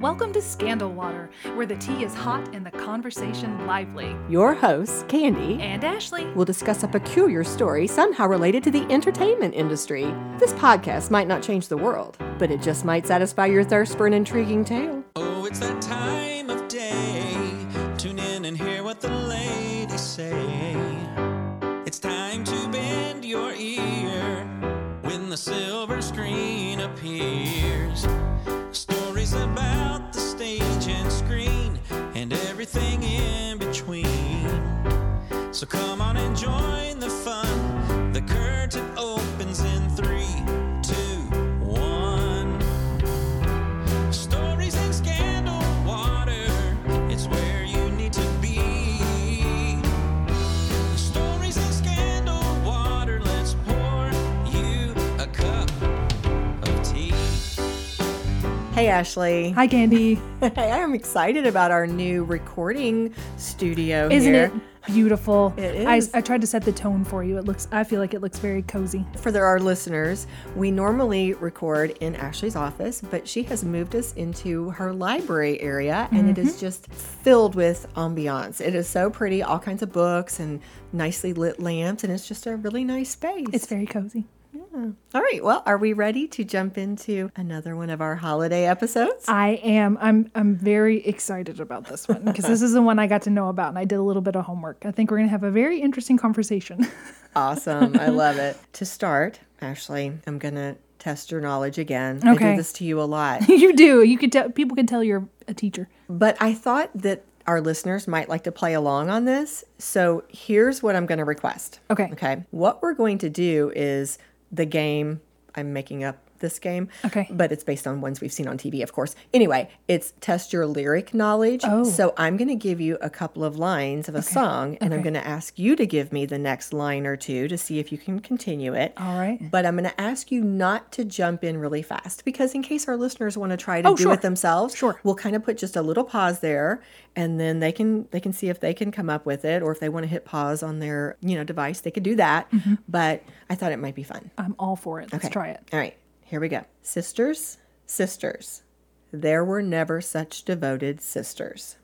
Welcome to Scandal Water, where the tea is hot and the conversation lively. Your hosts, Candy, And Ashley. will discuss a peculiar story somehow related to the entertainment industry. This podcast might not change the world, but it just might satisfy your thirst for an intriguing tale. Oh, it's that time of day. Tune in and hear what the ladies say. It's time to bend your ear when the silver screen appears. Everything in between. So come on and join the fun. Hey, Ashley. Hi, Candy. Hey, I am excited about our new recording studio Isn't here. it beautiful? It I. I tried to set the tone for you. It looks. I feel like it looks very cozy. For our listeners, we normally record in Ashley's office, but she has moved us into her library area and it is Mm-hmm. just filled with ambiance. It is so pretty, all kinds of books and nicely lit lamps, and it's just a really nice space. It's very cozy. All right. Well, are we ready to jump into another one of our holiday episodes? I am. I'm. I'm very excited about this one because this is the one I got to know about, and I did a little bit of homework. I think we're gonna have a very interesting conversation. Awesome. I love it. To start, Ashley, I'm going to test your knowledge again. Okay. I do this to you a lot. you do. You could tell. People can tell you're a teacher. But I thought that our listeners might like to play along on this. So here's what I'm going to request. Okay. Okay. What we're going to do is the game. I'm making up this game. Okay. But it's based on ones we've seen on TV, of course. Anyway, it's test your lyric knowledge. Oh. So I'm going to give you a couple of lines of a song, and I'm going to ask you to give me the next line or two to see if you can continue it. All right. But I'm going to ask you not to jump in really fast because, in case our listeners want to try to Oh, do sure. it themselves, Sure. we'll kind of put just a little pause there, and then they can they can see if they can come up with it, or if they want to hit pause on their you know device, they could do that. Mm-hmm. But I thought it might be fun. I'm all for it. Let's Okay. try it. All right, here we go. Sisters, sisters, there were never such devoted sisters.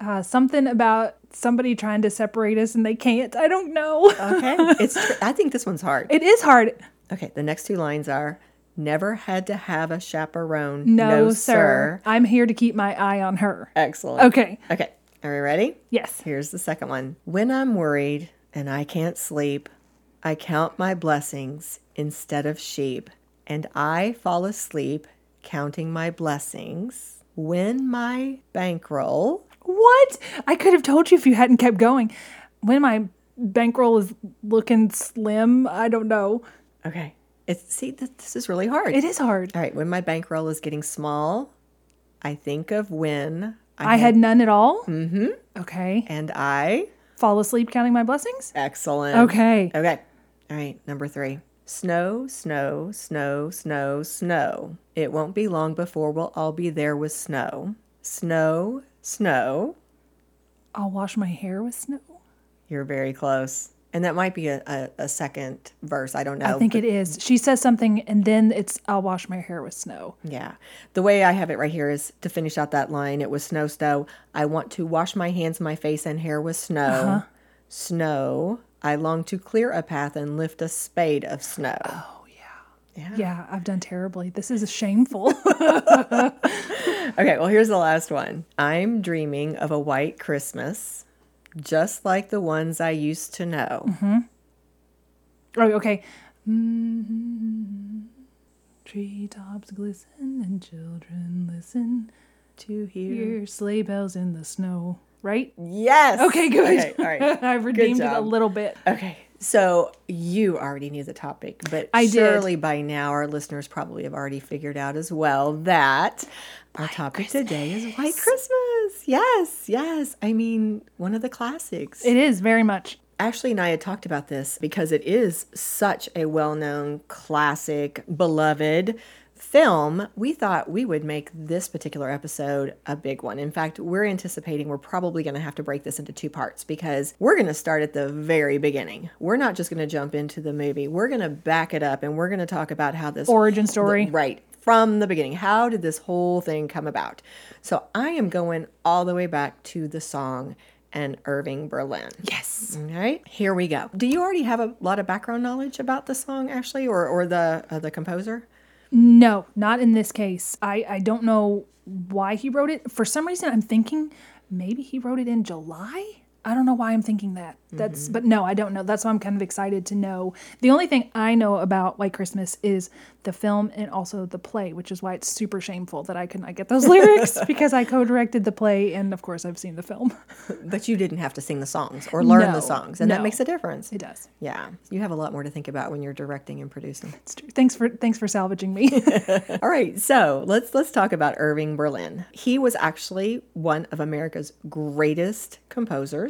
Uh, something about somebody trying to separate us and they can't. I don't know. Okay, it's tr- I think this one's hard. it is hard. Okay, the next two lines are. Never had to have a chaperone. No, sir. I'm here to keep my eye on her. Excellent. Okay. Okay. Are we ready? Yes. Here's the second one. When I'm worried and I can't sleep, I count my blessings instead of sheep, and I fall asleep counting my blessings. When my bankroll, What? I could have told you if you hadn't kept going. When my bankroll is looking slim, I don't know. okay, it's see th- this is really hard. It is hard. All right, when my bankroll is getting small, I think of when I had none at all. Mm-hmm. Okay. and I Fall asleep counting my blessings. excellent. Okay. Okay. All right, number three. Snow, snow, snow, snow, snow. It won't be long before we'll all be there with snow. Snow, snow. I'll wash my hair with snow. You're very close. And that might be a, a, a second verse. I don't know. I think it is. She says something, and then it's I'll wash my hair with snow. Yeah. The way I have it right here is to finish out that line. It was snow, snow. I want to wash my hands, my face, and hair with snow. Uh-huh. Snow. I long to clear a path and lift a spade of snow. Oh yeah. Yeah, Yeah, I've done terribly. This is shameful. Okay, well, here's the last one. I'm dreaming of a white Christmas, just like the ones I used to know. oh, okay. Mm, treetops glisten and children listen. To hear. Hear sleigh bells in the snow. Right? Yes. Okay, good. Okay, all right. I've redeemed it a little bit. Okay, so you already knew the topic, but I did. surely by now our listeners probably have already figured out as well that our topic today is White Christmas. Yes, yes. I mean, one of the classics. It is very much. Ashley and I had talked about this because it is such a well known, classic, beloved film. We thought we would make this particular episode a big one. In fact, we're anticipating we're probably going to have to break this into two parts because we're going to start at the very beginning. We're not just going to jump into the movie, we're going to back it up and we're going to talk about how this Origin story. the- right from the beginning. How did this whole thing come about? So I am going all the way back to the song and Irving Berlin. Yes. All right, here we go. Do you already have a lot of background knowledge about the song, Ashley, or, or the uh, the composer? No, not in this case. I, I don't know why he wrote it. For some reason, I'm thinking maybe he wrote it in July. I don't know why I'm thinking that. That's mm-hmm. but no, I don't know. That's why I'm kind of excited to know. The only thing I know about White Christmas is the film and also the play, which is why it's super shameful that I could not get those lyrics because I co-directed the play and of course I've seen the film. But you didn't have to sing the songs or learn No, the songs, and that makes a difference. It does. Yeah, you have a lot more to think about when you're directing and producing. It's true. Thanks for thanks for salvaging me. All right, so let's let's talk about Irving Berlin. He was actually one of America's greatest composers.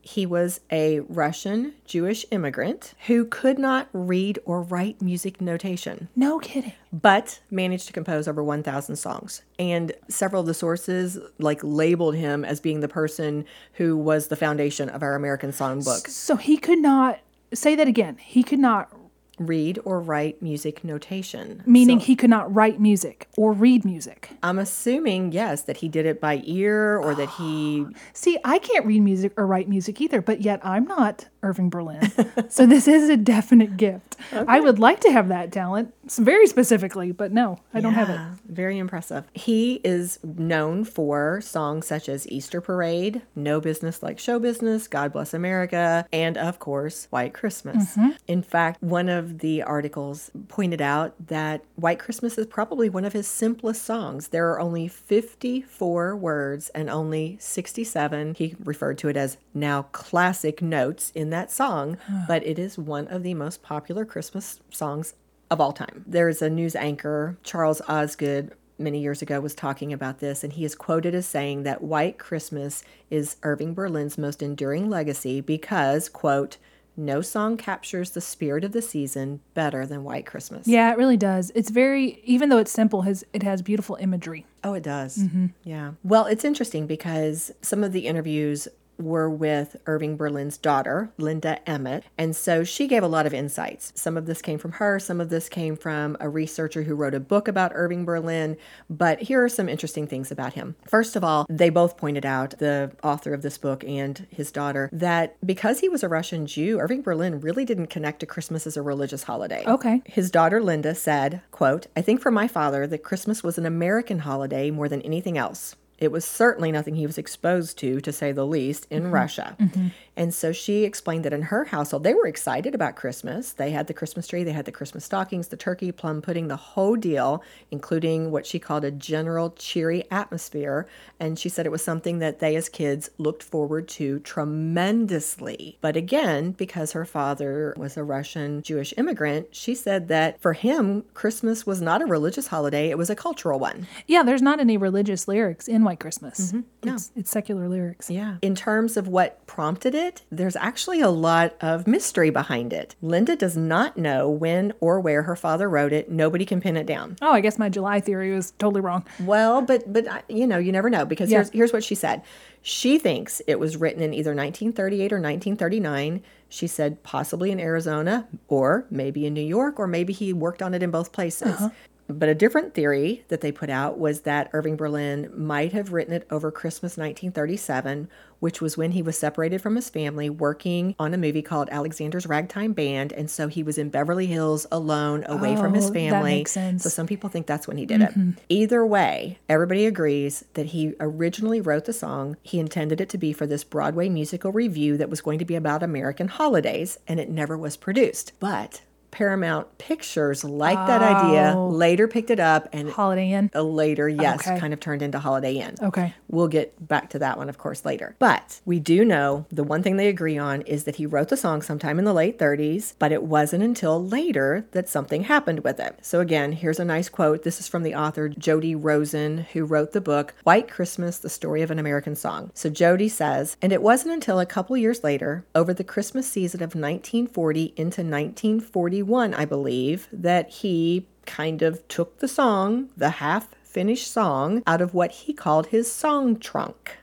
He was a Russian Jewish immigrant who could not read or write music notation, no kidding. but managed to compose over 1,000 songs. And several of the sources like labeled him as being the person who was the foundation of our American songbook. So he could not say that again. He could not Read or write music notation. meaning he could not write music or read music. I'm assuming, yes, that he did it by ear or that he See, I can't read music or write music either, but yet I'm not Irving Berlin. so this is a definite gift. I would like to have that talent, very specifically, but no, I don't have it. Very impressive. He is known for songs such as Easter Parade, No Business Like Show Business, God Bless America, and of course, White Christmas. Mm-hmm. In fact, one of the articles pointed out that White Christmas is probably one of his simplest songs. There are only 54 words and only 67. He referred to it as now classic notes in that song, but it is one of the most popular Christmas songs of all time. There's a news anchor, Charles Osgood, many years ago was talking about this, and he is quoted as saying that White Christmas is Irving Berlin's most enduring legacy because, quote, no song captures the spirit of the season better than White Christmas. Yeah, it really does. It's very, even though it's simple, has it has beautiful imagery. Oh, it does. Mm-hmm. Yeah. Well, it's interesting because some of the interviews were with Irving Berlin's daughter, Linda Emmett. And so she gave a lot of insights. Some of this came from her, some of this came from a researcher who wrote a book about Irving Berlin. But here are some interesting things about him. First of all, they both pointed out, the author of this book and his daughter, that because he was a Russian Jew, Irving Berlin really didn't connect to Christmas as a religious holiday. Okay. His daughter Linda said, quote, I think for my father that Christmas was an American holiday more than anything else. It was certainly nothing he was exposed to, to say the least, in mm-hmm. Russia. Mm-hmm. And so she explained that in her household, they were excited about Christmas. They had the Christmas tree, they had the Christmas stockings, the turkey, plum pudding, the whole deal, including what she called a general cheery atmosphere. And she said it was something that they as kids looked forward to tremendously. But again, because her father was a Russian Jewish immigrant, she said that for him, Christmas was not a religious holiday, it was a cultural one. Yeah, there's not any religious lyrics in White Christmas. Mm-hmm. It's, it's secular lyrics. Yeah. In terms of what prompted it, there's actually a lot of mystery behind it. Linda does not know when or where her father wrote it. Nobody can pin it down. Oh, I guess my July theory was totally wrong. Well, but but you know, you never know because Yeah. here's here's what she said. She thinks it was written in either 1938 or 1939. She said possibly in Arizona or maybe in New York or maybe he worked on it in both places. Uh-huh. But a different theory that they put out was that Irving Berlin might have written it over Christmas 1937, which was when he was separated from his family working on a movie called Alexander's Ragtime Band. And so he was in Beverly Hills alone, away from his Oh, that family. makes sense. So some people think that's when he did it. Mm-hmm. Either way, everybody agrees that he originally wrote the song. He intended it to be for this Broadway musical revue that was going to be about American holidays, and it never was produced. But Paramount Pictures liked that idea, later picked it up, and Holiday Inn. uh, later, yes, Okay. kind of turned into Holiday Inn. Okay. We'll get back to that one, of course, later. But we do know the one thing they agree on is that he wrote the song sometime in the late 30s, but it wasn't until later that something happened with it. So, again, here's a nice quote. This is from the author Jody Rosen, who wrote the book White Christmas The Story of an American Song. So, Jody says, and it wasn't until a couple years later, over the Christmas season of 1940 into 1941, I believe, that he kind of took the song, the half finished song, out of what he called his song trunk.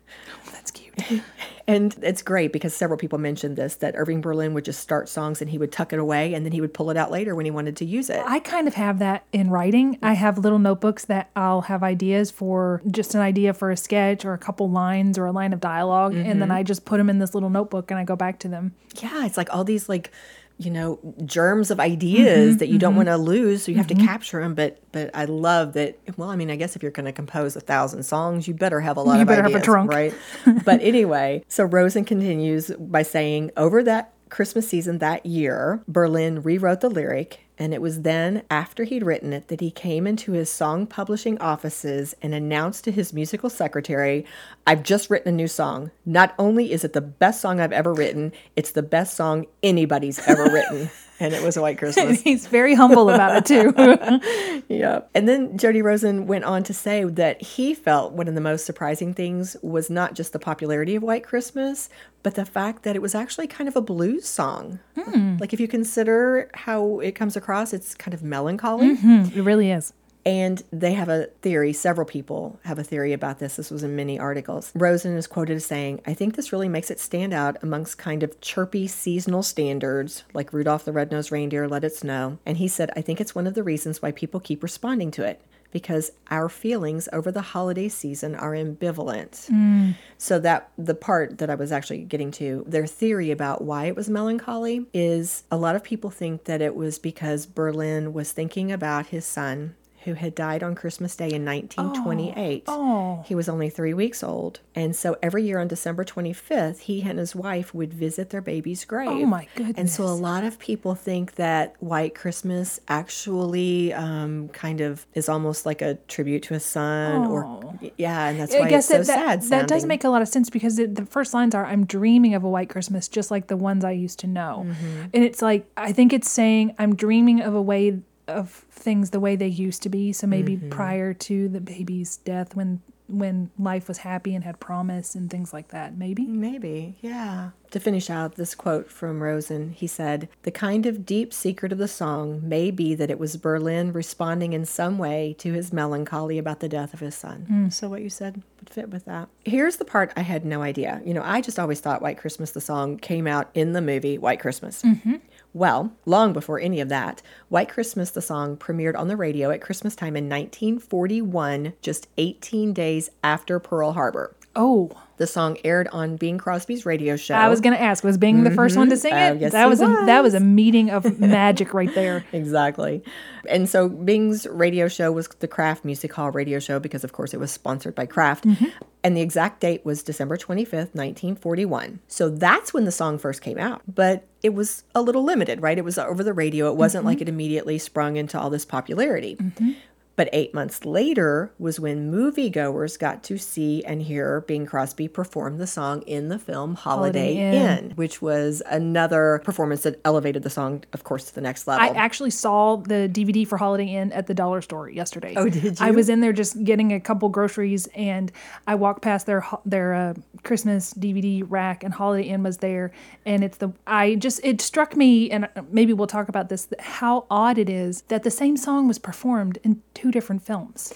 Oh, That's cute. And it's great because several people mentioned this that Irving Berlin would just start songs and he would tuck it away and then he would pull it out later when he wanted to use it. I kind of have that in writing. I have little notebooks that I'll have ideas for just an idea for a sketch or a couple lines or a line of dialog and then mm-hmm. I just put them in this little notebook and I go back to them. yeah, it's like all these like you know germs of ideas Mm-hmm, that you don't want to lose so you have to capture them but but i love that well i mean i guess if you're going to compose a thousand songs you better have a lot You of better have a ideas trunk. right? But anyway so rosen continues by saying over that christmas season that year berlin rewrote the lyric and it was then, after he'd written it, that he came into his song publishing offices and announced to his musical secretary, I've just written a new song. Not only is it the best song I've ever written, it's the best song anybody's ever written. And it was a White Christmas. He's very humble about it too. Yeah. And then Jody Rosen went on to say that he felt one of the most surprising things was not just the popularity of White Christmas, but the fact that it was actually kind of a blues song. Hmm. Like if you consider how it comes across, it's kind of melancholy. Mm-hmm. it really is. And they have a theory, several people have a theory about this. This was in many articles. Rosen is quoted as saying, I think this really makes it stand out amongst kind of chirpy seasonal standards, like Rudolph the Red-Nosed Reindeer, Let It Snow. And he said, I think it's one of the reasons why people keep responding to it. Because our feelings over the holiday season are ambivalent. Mm. So that the part that I was actually getting to, their theory about why it was melancholy is a lot of people think that it was because Berlin was thinking about his son who had died on Christmas Day in 1928. Oh. He was only three weeks old. And so every year on December 25th, he and his wife would visit their baby's grave. Oh, my goodness. And so a lot of people think that White Christmas actually um, kind of is almost like a tribute to his son. Or, yeah, and that's why I guess it's so that, sad. that does make a lot of sense because it, the first lines are I'm dreaming of a white Christmas just like the ones I used to know. Mm-hmm. And it's like I think it's saying I'm dreaming of a way of things the way they used to be. So maybe Mm-hmm. prior to the baby's death when when life was happy and had promise and things like that. Maybe. Maybe, yeah. To finish out this quote from Rosen, he said, The kind of deep secret of the song may be that it was Berlin responding in some way to his melancholy about the death of his son. So, what you said would fit with that. Here's the part I had no idea. You know, I just always thought White Christmas, the song, came out in the movie White Christmas. Well, long before any of that, White Christmas, the song, premiered on the radio at Christmas time in 1941, just 18 days after Pearl Harbor. Oh, The song aired on Bing Crosby's radio show. I was going to ask was Bing the first one to mm-hmm. sing Uh, it? yes, that he was, a that was a meeting of magic right there. Exactly. And so Bing's radio show was the Kraft Music Hall radio show because, of course, it was sponsored by Kraft. Mm-hmm. And the exact date was December 25th, 1941. So that's when the song first came out. But it was a little limited, right? It was over the radio. It wasn't mm-hmm. like it immediately sprung into all this popularity. But eight months later was when moviegoers got to see and hear Bing Crosby perform the song in the film Holiday, Holiday Inn. Inn, which was another performance that elevated the song, of course, to the next level. I actually saw the DVD for Holiday Inn at the dollar store yesterday. Oh, did you? I was in there just getting a couple groceries, and I walked past their their uh, Christmas DVD rack, and Holiday Inn was there. And it's the I just it struck me, and maybe we'll talk about this. How odd it is that the same song was performed in two different films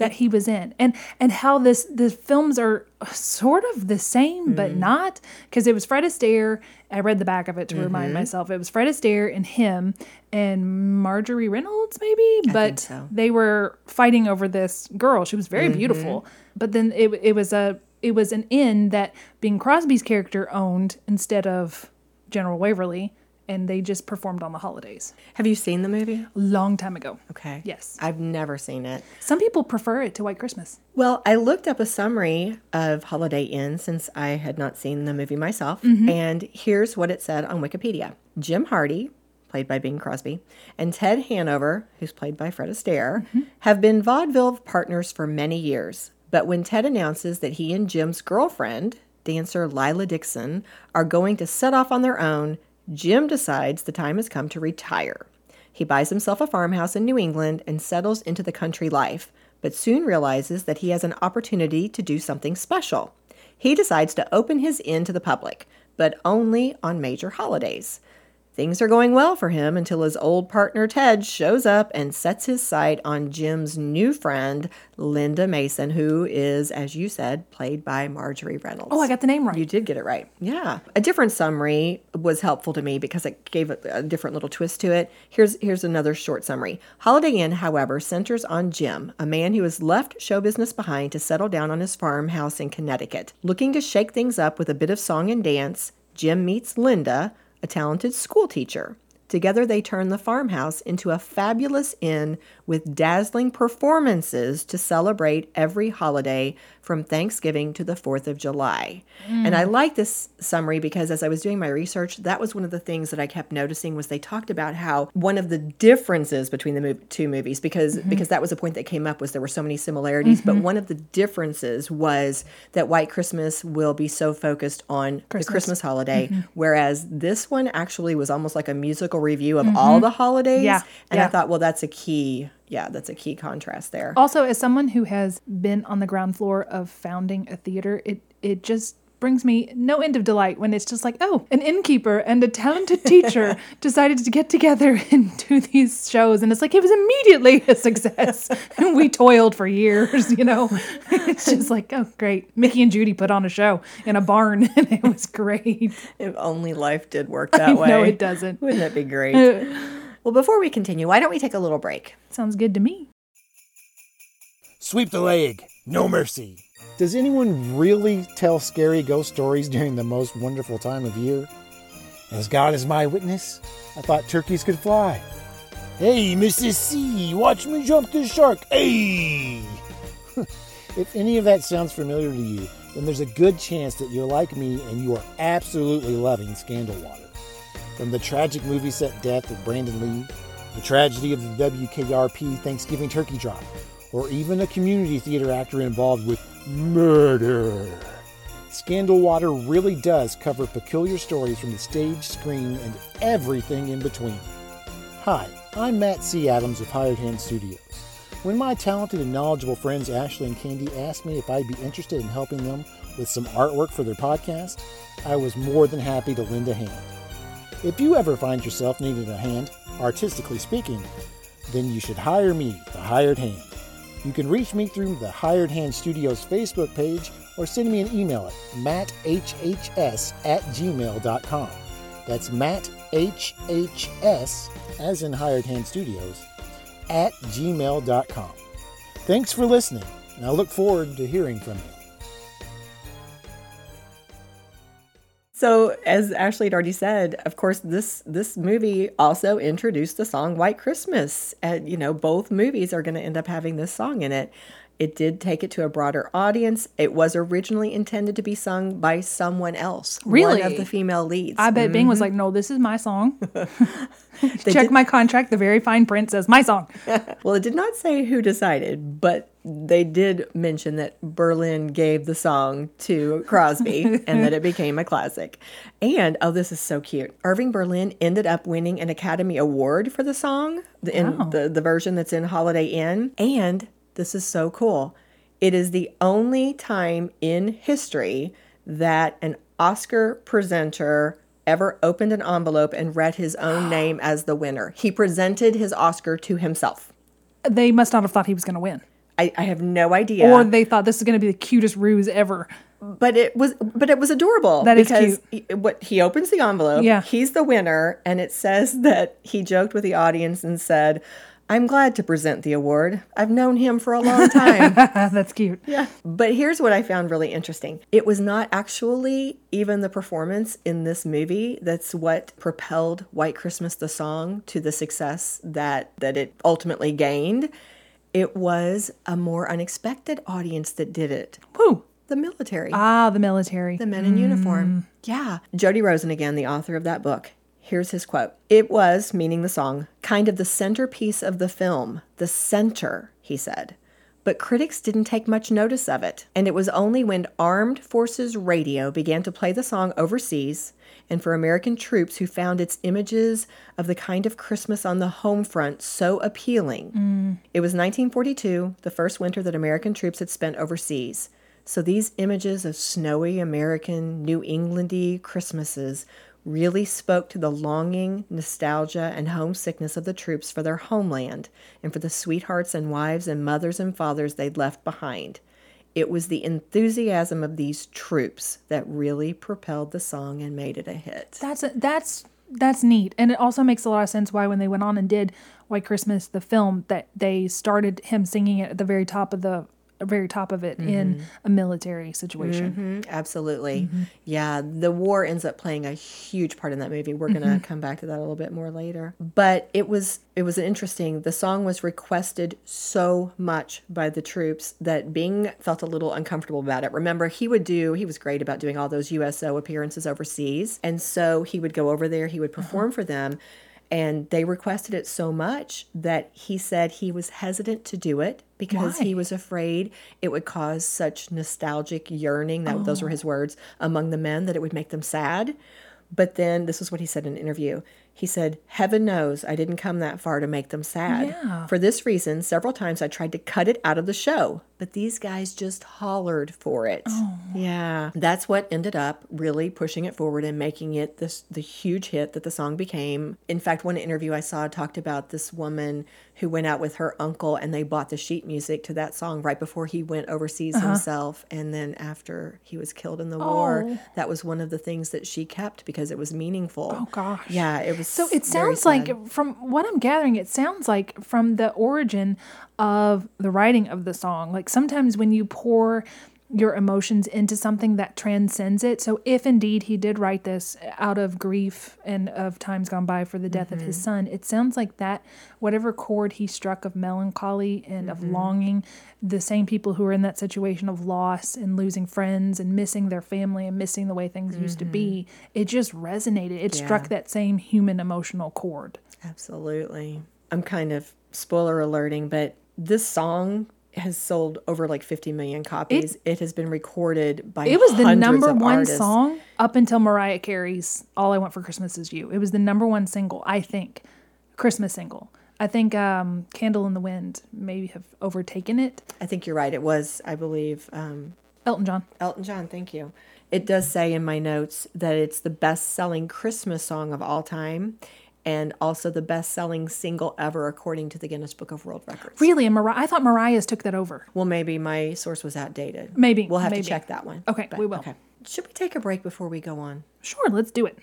that he was in. And and how this the films are sort of the same but not because it was Fred Astaire. I read the back of it to remind myself. It was Fred Astaire and him and Marjorie Reynolds maybe? But so. they were fighting over this girl. She was very beautiful. But then it, it was a it was an inn that Bing Crosby's character owned instead of General Waverly and they just performed on the holidays Have you seen the movie? long time ago Okay. Yes. I've never seen it. some people prefer it to White Christmas Well, I looked up a summary of Holiday Inn since I had not seen the movie myself. Mm-hmm. And here's what it said on Wikipedia Jim Hardy, played by Bing Crosby, and Ted Hanover, who's played by Fred Astaire, Mm-hmm. have been vaudeville partners for many years. But when Ted announces that he and Jim's girlfriend, dancer Lila Dixon, are going to set off on their own, Jim decides the time has come to retire. He buys himself a farmhouse in New England and settles into the country life, but soon realizes that he has an opportunity to do something special. He decides to open his inn to the public, but only on major holidays. Things are going well for him until his old partner Ted shows up and sets his sight on Jim's new friend, Linda Mason, who is, as you said, played by Marjorie Reynolds. Oh, I got the name right. You did get it right. Yeah. A different summary was helpful to me because it gave a, a different little twist to it. Here's here's another short summary. Holiday Inn, however, centers on Jim, a man who has left show business behind to settle down on his farmhouse in Connecticut. Looking to shake things up with a bit of song and dance, Jim meets Linda, a talented school teacher. Together, they turn the farmhouse into a fabulous inn with dazzling performances to celebrate every holiday from Thanksgiving to the 4th of July. And I hmm. like this summary because as I was doing my research, that was one of the things that I kept noticing was they talked about how one of the differences between the mov- two movies because mm-hmm. because that was a point that came up was there were so many similarities, but mm-hmm. one of the differences was that White Christmas will be so focused on the Christmas. Holiday, mm-hmm. whereas this one actually was almost like a musical review of all mm-hmm. the holidays. Yeah, And I thought, well, that's a key, yeah, that's a key contrast there. Also, as someone who has been on the ground floor of founding a theater, it it just brings me no end of delight when it's just like, oh, an innkeeper and a talented teacher decided to get together and do these shows, and it's like it was immediately a success. and we toiled for years, you know. It's just like, oh, great. Mickey and Judy put on a show in a barn, and it was great. If only life did work that I way. know it doesn't. Wouldn't that be great? Uh, well, before we continue, why don't we take a little break? Sounds good to me. Sweep the leg. No mercy. Does anyone really tell scary ghost stories during the most wonderful time of year? As God is my witness, I thought turkeys could fly. Hey, Mrs. C, watch me jump the shark. Hey! if any of that sounds familiar to you, then there's a good chance that you're like me and you are absolutely loving Scandal Water. From the tragic movie set death of Brandon Lee, the tragedy of the WKRP Thanksgiving turkey drop, or even a community theater actor involved with murder. Scandal Water really does cover peculiar stories from the stage, screen, and everything in between. Hi, I'm Matt C. Adams of Hired Hand Studios. When my talented and knowledgeable friends Ashley and Candy asked me if I'd be interested in helping them with some artwork for their podcast, I was more than happy to lend a hand. If you ever find yourself needing a hand, artistically speaking, then you should hire me, the Hired Hand. You can reach me through the Hired Hand Studios Facebook page or send me an email at matthhs at gmail.com. That's matthhs, as in Hired Hand Studios, at gmail.com. Thanks for listening, and I look forward to hearing from you. So, as Ashley had already said, of course, this this movie also introduced the song "White Christmas." And you know, both movies are going to end up having this song in it. It did take it to a broader audience. It was originally intended to be sung by someone else, Really? one of the female leads. I bet Bing was mm-hmm. like, no, this is my song. Check did- my contract. The very fine print says my song. Well, it did not say who decided, but they did mention that Berlin gave the song to Crosby and that it became a classic. And oh, this is so cute. Irving Berlin ended up winning an Academy Award for the song the- in Wow. the, the version that's in Holiday Inn. And this is so cool. It is the only time in history that an Oscar presenter ever opened an envelope and read his own name as the winner. He presented his Oscar to himself. They must not have thought he was going to win. I, I have no idea. Or they thought this is going to be the cutest ruse ever. but it was but it was adorable That is because he, what he opens the envelope Yeah. he's the winner and it says that he joked with the audience and said i'm glad to present the award i've known him for a long time That's cute. yeah but here's what i found really interesting it was not actually even the performance in this movie that's what propelled white christmas the song to the success that that it ultimately gained it was a more unexpected audience that did it Woo. the military Ah, the military. the men in uniform. Yeah. Jody Rosen, again, the author of that book. Here's his quote It was, meaning the song, kind of the centerpiece of the film, the center, he said. But critics didn't take much notice of it, and it was only when Armed Forces Radio began to play the song overseas and for American troops who found its images of the kind of Christmas on the home front so appealing. Mm. It was 1942, the first winter that American troops had spent overseas. So these images of snowy American, New Englandy Christmases really spoke to the longing, nostalgia, and homesickness of the troops for their homeland and for the sweethearts and wives and mothers and fathers they'd left behind. It was the enthusiasm of these troops that really propelled the song and made it a hit. That's a, that's that's neat, and it also makes a lot of sense why when they went on and did White Christmas, the film, that they started him singing it at the very top of the very top of it in mm-hmm. a military situation. Mhm, absolutely. Mm-hmm. Yeah, the war ends up playing a huge part in that movie. We're going to mm-hmm. come back to that a little bit more later. But it was it was interesting. The song was requested so much by the troops that Bing felt a little uncomfortable about it. Remember, he would do he was great about doing all those USO appearances overseas. And so he would go over there, he would perform uh-huh. for them. And they requested it so much that he said he was hesitant to do it because he was afraid it would cause such nostalgic yearning that those were oh. his words among the men that it would make them sad but then this is what he said in an interview. He said heaven knows i didn't come that far to make them sad. Yeah. for this reason several times i tried to cut it out of the show but these guys just hollered for it. Oh. Yeah. That's what ended up really pushing it forward and making it this the huge hit that the song became. In fact one interview i saw talked about this woman who went out with her uncle and they bought the sheet music to that song right before he went overseas uh-huh. himself. And then after he was killed in the war Oh. that was one of the things that she kept because it was meaningful Oh, gosh. yeah it was So it sounds like, from what I'm gathering, it sounds like from the origin of the writing of the song. Like sometimes when you pour your emotions into something that transcends it. So if indeed he did write this out of grief and of times gone by for the death of his Mm-hmm. son, it sounds like that whatever chord he struck of melancholy and of Mm-hmm. longing, the same people who are in that situation of loss and losing friends and missing their family and missing the way things used to be, it just resonated. It struck Mm-hmm. That same human emotional chord. Absolutely. I'm kind of spoiler alerting, but this song has sold over like 50 million copies. It, has been recorded by It was the number one artists. song up until Mariah Carey's All I Want for Christmas Is You. It was the number one single, I think. Christmas single. I think um, Candle in the Wind maybe have overtaken it. I think you're right. It was, I believe, um, Elton John. Elton John. Thank you. It does say in my notes that it's the best-selling Christmas song of all time, and also the best-selling single ever according to the Guinness Book of World Records. Really? And Mariah, I thought Mariah's took that over. Well, maybe my source was outdated. Maybe, we'll have maybe. to check that one. Okay, we will. Okay. Should we take a break before we go on? Sure, let's do it.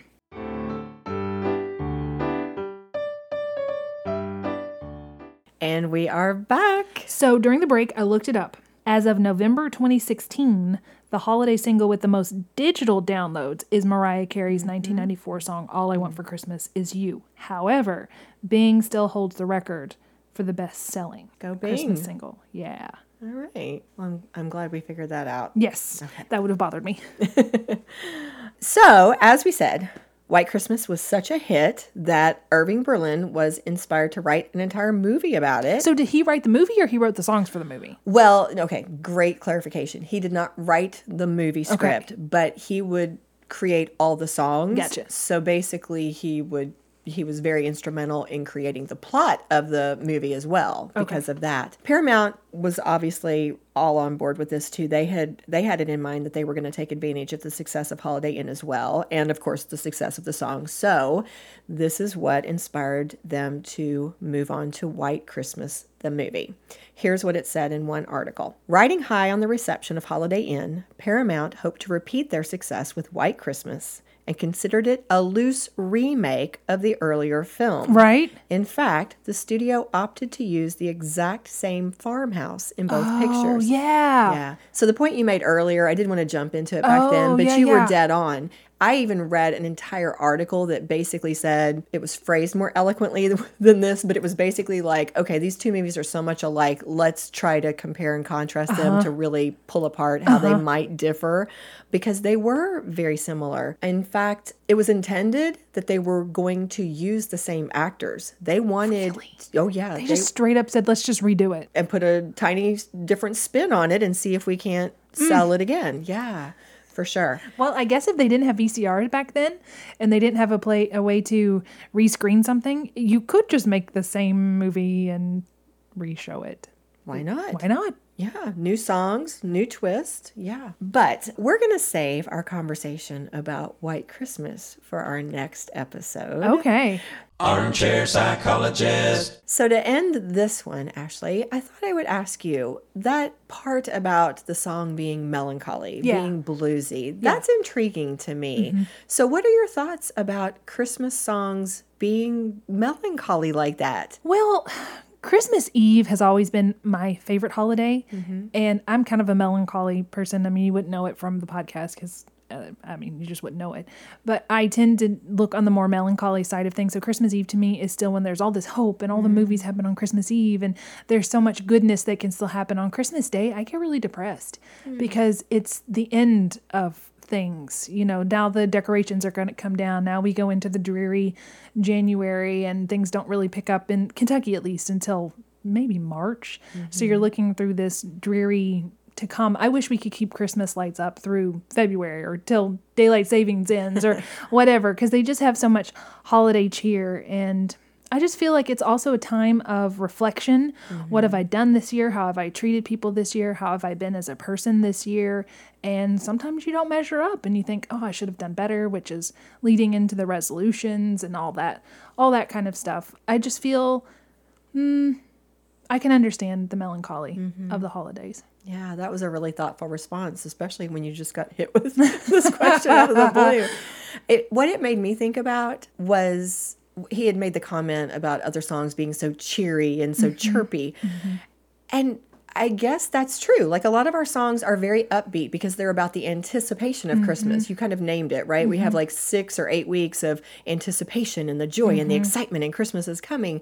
And we are back. So during the break, I looked it up. As of November 2016, the holiday single with the most digital downloads is Mariah Carey's Mm-hmm. 1994 song "All I Want for Christmas Is You." However, Bing still holds the record for the best-selling Go Christmas Bing. single. Yeah. All right. Well, I'm, I'm glad we figured that out. Yes, that would have bothered me. So, as we said, White Christmas was such a hit that Irving Berlin was inspired to write an entire movie about it. So did he write the movie, or he wrote the songs for the movie? well, okay, great clarification. He did not write the movie script, but he would create all the songs. Gotcha. So basically, he would he was very instrumental in creating the plot of the movie as well because of that. Paramount was obviously all on board with this too. They had they had it in mind that they were going to take advantage of the success of Holiday Inn as well, and of course the success of the song. So this is what inspired them to move on to White Christmas, the movie. Here's what it said in one article. Riding high on the reception of Holiday Inn, Paramount hoped to repeat their success with White Christmas and considered it a loose remake of the earlier film. Right. In fact, the studio opted to use the exact same farmhouse in both Oh pictures. yeah. Yeah. So the point you made earlier, I didn't want to jump into it back Oh, then, but yeah, you yeah. were dead on. I even read an entire article that basically said it was phrased more eloquently than this, but it was basically like, okay, these two movies are so much alike. Let's try to compare and contrast Uh-huh. them to really pull apart how they might differ because they were very similar. In fact, it was intended that they were going to use the same actors. They wanted, oh, yeah, They just straight up said, "Let's just redo it." and put a tiny different spin on it and see if we can't Mm. sell it again. Yeah, for sure. Well, I guess if they didn't have VCRs back then, and they didn't have a play a way to rescreen something, you could just make the same movie and re-show it. Why not? Why not? Yeah, new songs, new twist. Yeah. But we're going to save our conversation about White Christmas for our next episode. Okay. Armchair psychologist. So, to end this one, Ashley, I thought I would ask you that part about the song being melancholy, Yeah. being bluesy, that's intriguing to me. Mm-hmm. So, what are your thoughts about Christmas songs being melancholy like that? Well, Christmas Eve has always been my favorite holiday, mm-hmm. and I'm kind of a melancholy person. I mean, you wouldn't know it from the podcast because. Uh, I mean, you just wouldn't know it. But I tend to look on the more melancholy side of things. So, Christmas Eve to me is still when there's all this hope and all the movies mm. happen on Christmas Eve, and there's so much goodness that can still happen on Christmas Day. I get really depressed mm. because it's the end of things. You know, now the decorations are going to come down. Now we go into the dreary January and things don't really pick up in Kentucky at least until maybe March. So you're mm-hmm. looking through this dreary to come. I wish we could keep Christmas lights up through February or till daylight savings ends or whatever because they just have so much holiday cheer and I just feel like it's also a time of reflection. What have I done this year? How have I treated people this year? How have I been as a person this year? And sometimes you don't measure up and you think, "Oh, I should have done better," which is leading into the resolutions and all that, all that kind of stuff. I just feel hmm, I can understand the melancholy of the holidays. Yeah, that was a really thoughtful response, especially when you just got hit with this question out of the blue. It, what it made me think about was he had made the comment about other songs being so cheery and so mm-hmm. chirpy. Mm-hmm. And I guess that's true. Like a lot of our songs are very upbeat because they're about the anticipation of Christmas. Mm-hmm. You kind of named it, right? We have like six or eight weeks of anticipation and the joy and the excitement, and Christmas is coming.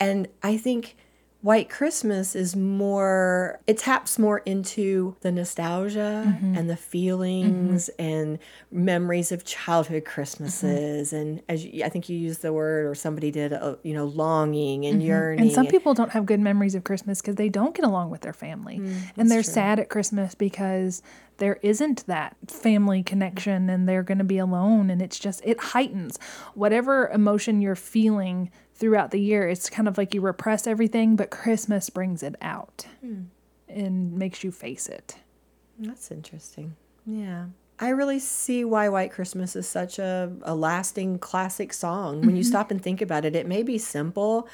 And I think White Christmas is more, it taps more into the nostalgia mm-hmm. and the feelings mm-hmm. and memories of childhood Christmases. Mm-hmm. And as you, I think you used the word, or somebody did, uh, you know, longing and yearning. And some people don't have good memories of Christmas because they don't get along with their family. Mm, and they're sad at Christmas because there isn't that family connection and they're going to be alone. And it's just, it heightens whatever emotion you're feeling throughout the year. It's kind of like you repress everything, but Christmas brings it out hmm. and makes you face it. That's interesting. Yeah. I really see why White Christmas is such a, a lasting classic song. When you mm-hmm. stop and think about it, it may be simple,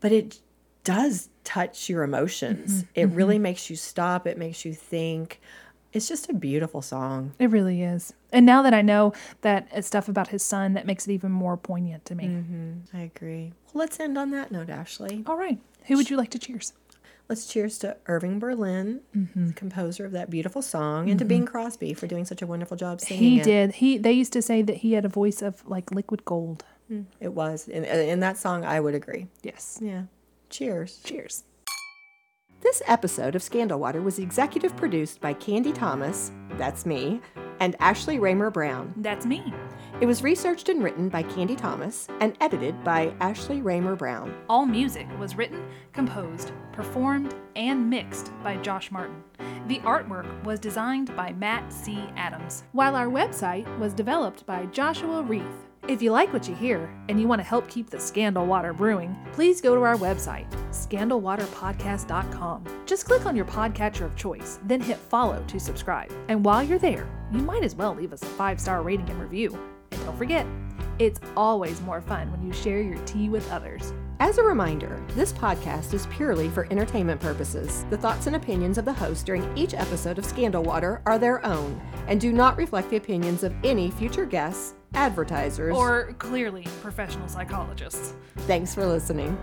but it does touch your emotions. Mm-hmm. It really mm-hmm. makes you stop, it makes you think. It's just a beautiful song. It really is. And now that I know that it's stuff about his son, that makes it even more poignant to me. Mm-hmm. I agree. Well, let's end on that note, Ashley. All right. Who would you like to cheers? Let's cheers to Irving Berlin, mm-hmm. the composer of that beautiful song, and to mm-hmm. Bing Crosby for doing such a wonderful job singing He it. did. He they used to say that he had a voice of like liquid gold. Mm, it was. In, in that song, I would agree. Yes. Yeah. Cheers. Cheers. This episode of Scandal Water was executive produced by Candy Thomas, that's me, and Ashley Raymer Brown. That's me. It was researched and written by Candy Thomas and edited by Ashley Raymer Brown. All music was written, composed, performed, and mixed by Josh Martin. The artwork was designed by Matt C. Adams, while our website was developed by Joshua Reith. If you like what you hear and you want to help keep the Scandal Water brewing, please go to our website, scandalwaterpodcast.com. Just click on your podcatcher of choice, then hit follow to subscribe. And while you're there, you might as well leave us a five star rating and review. And don't forget, it's always more fun when you share your tea with others. As a reminder, this podcast is purely for entertainment purposes. The thoughts and opinions of the host during each episode of Scandal Water are their own and do not reflect the opinions of any future guests, advertisers, Or clearly professional psychologists. Thanks for listening.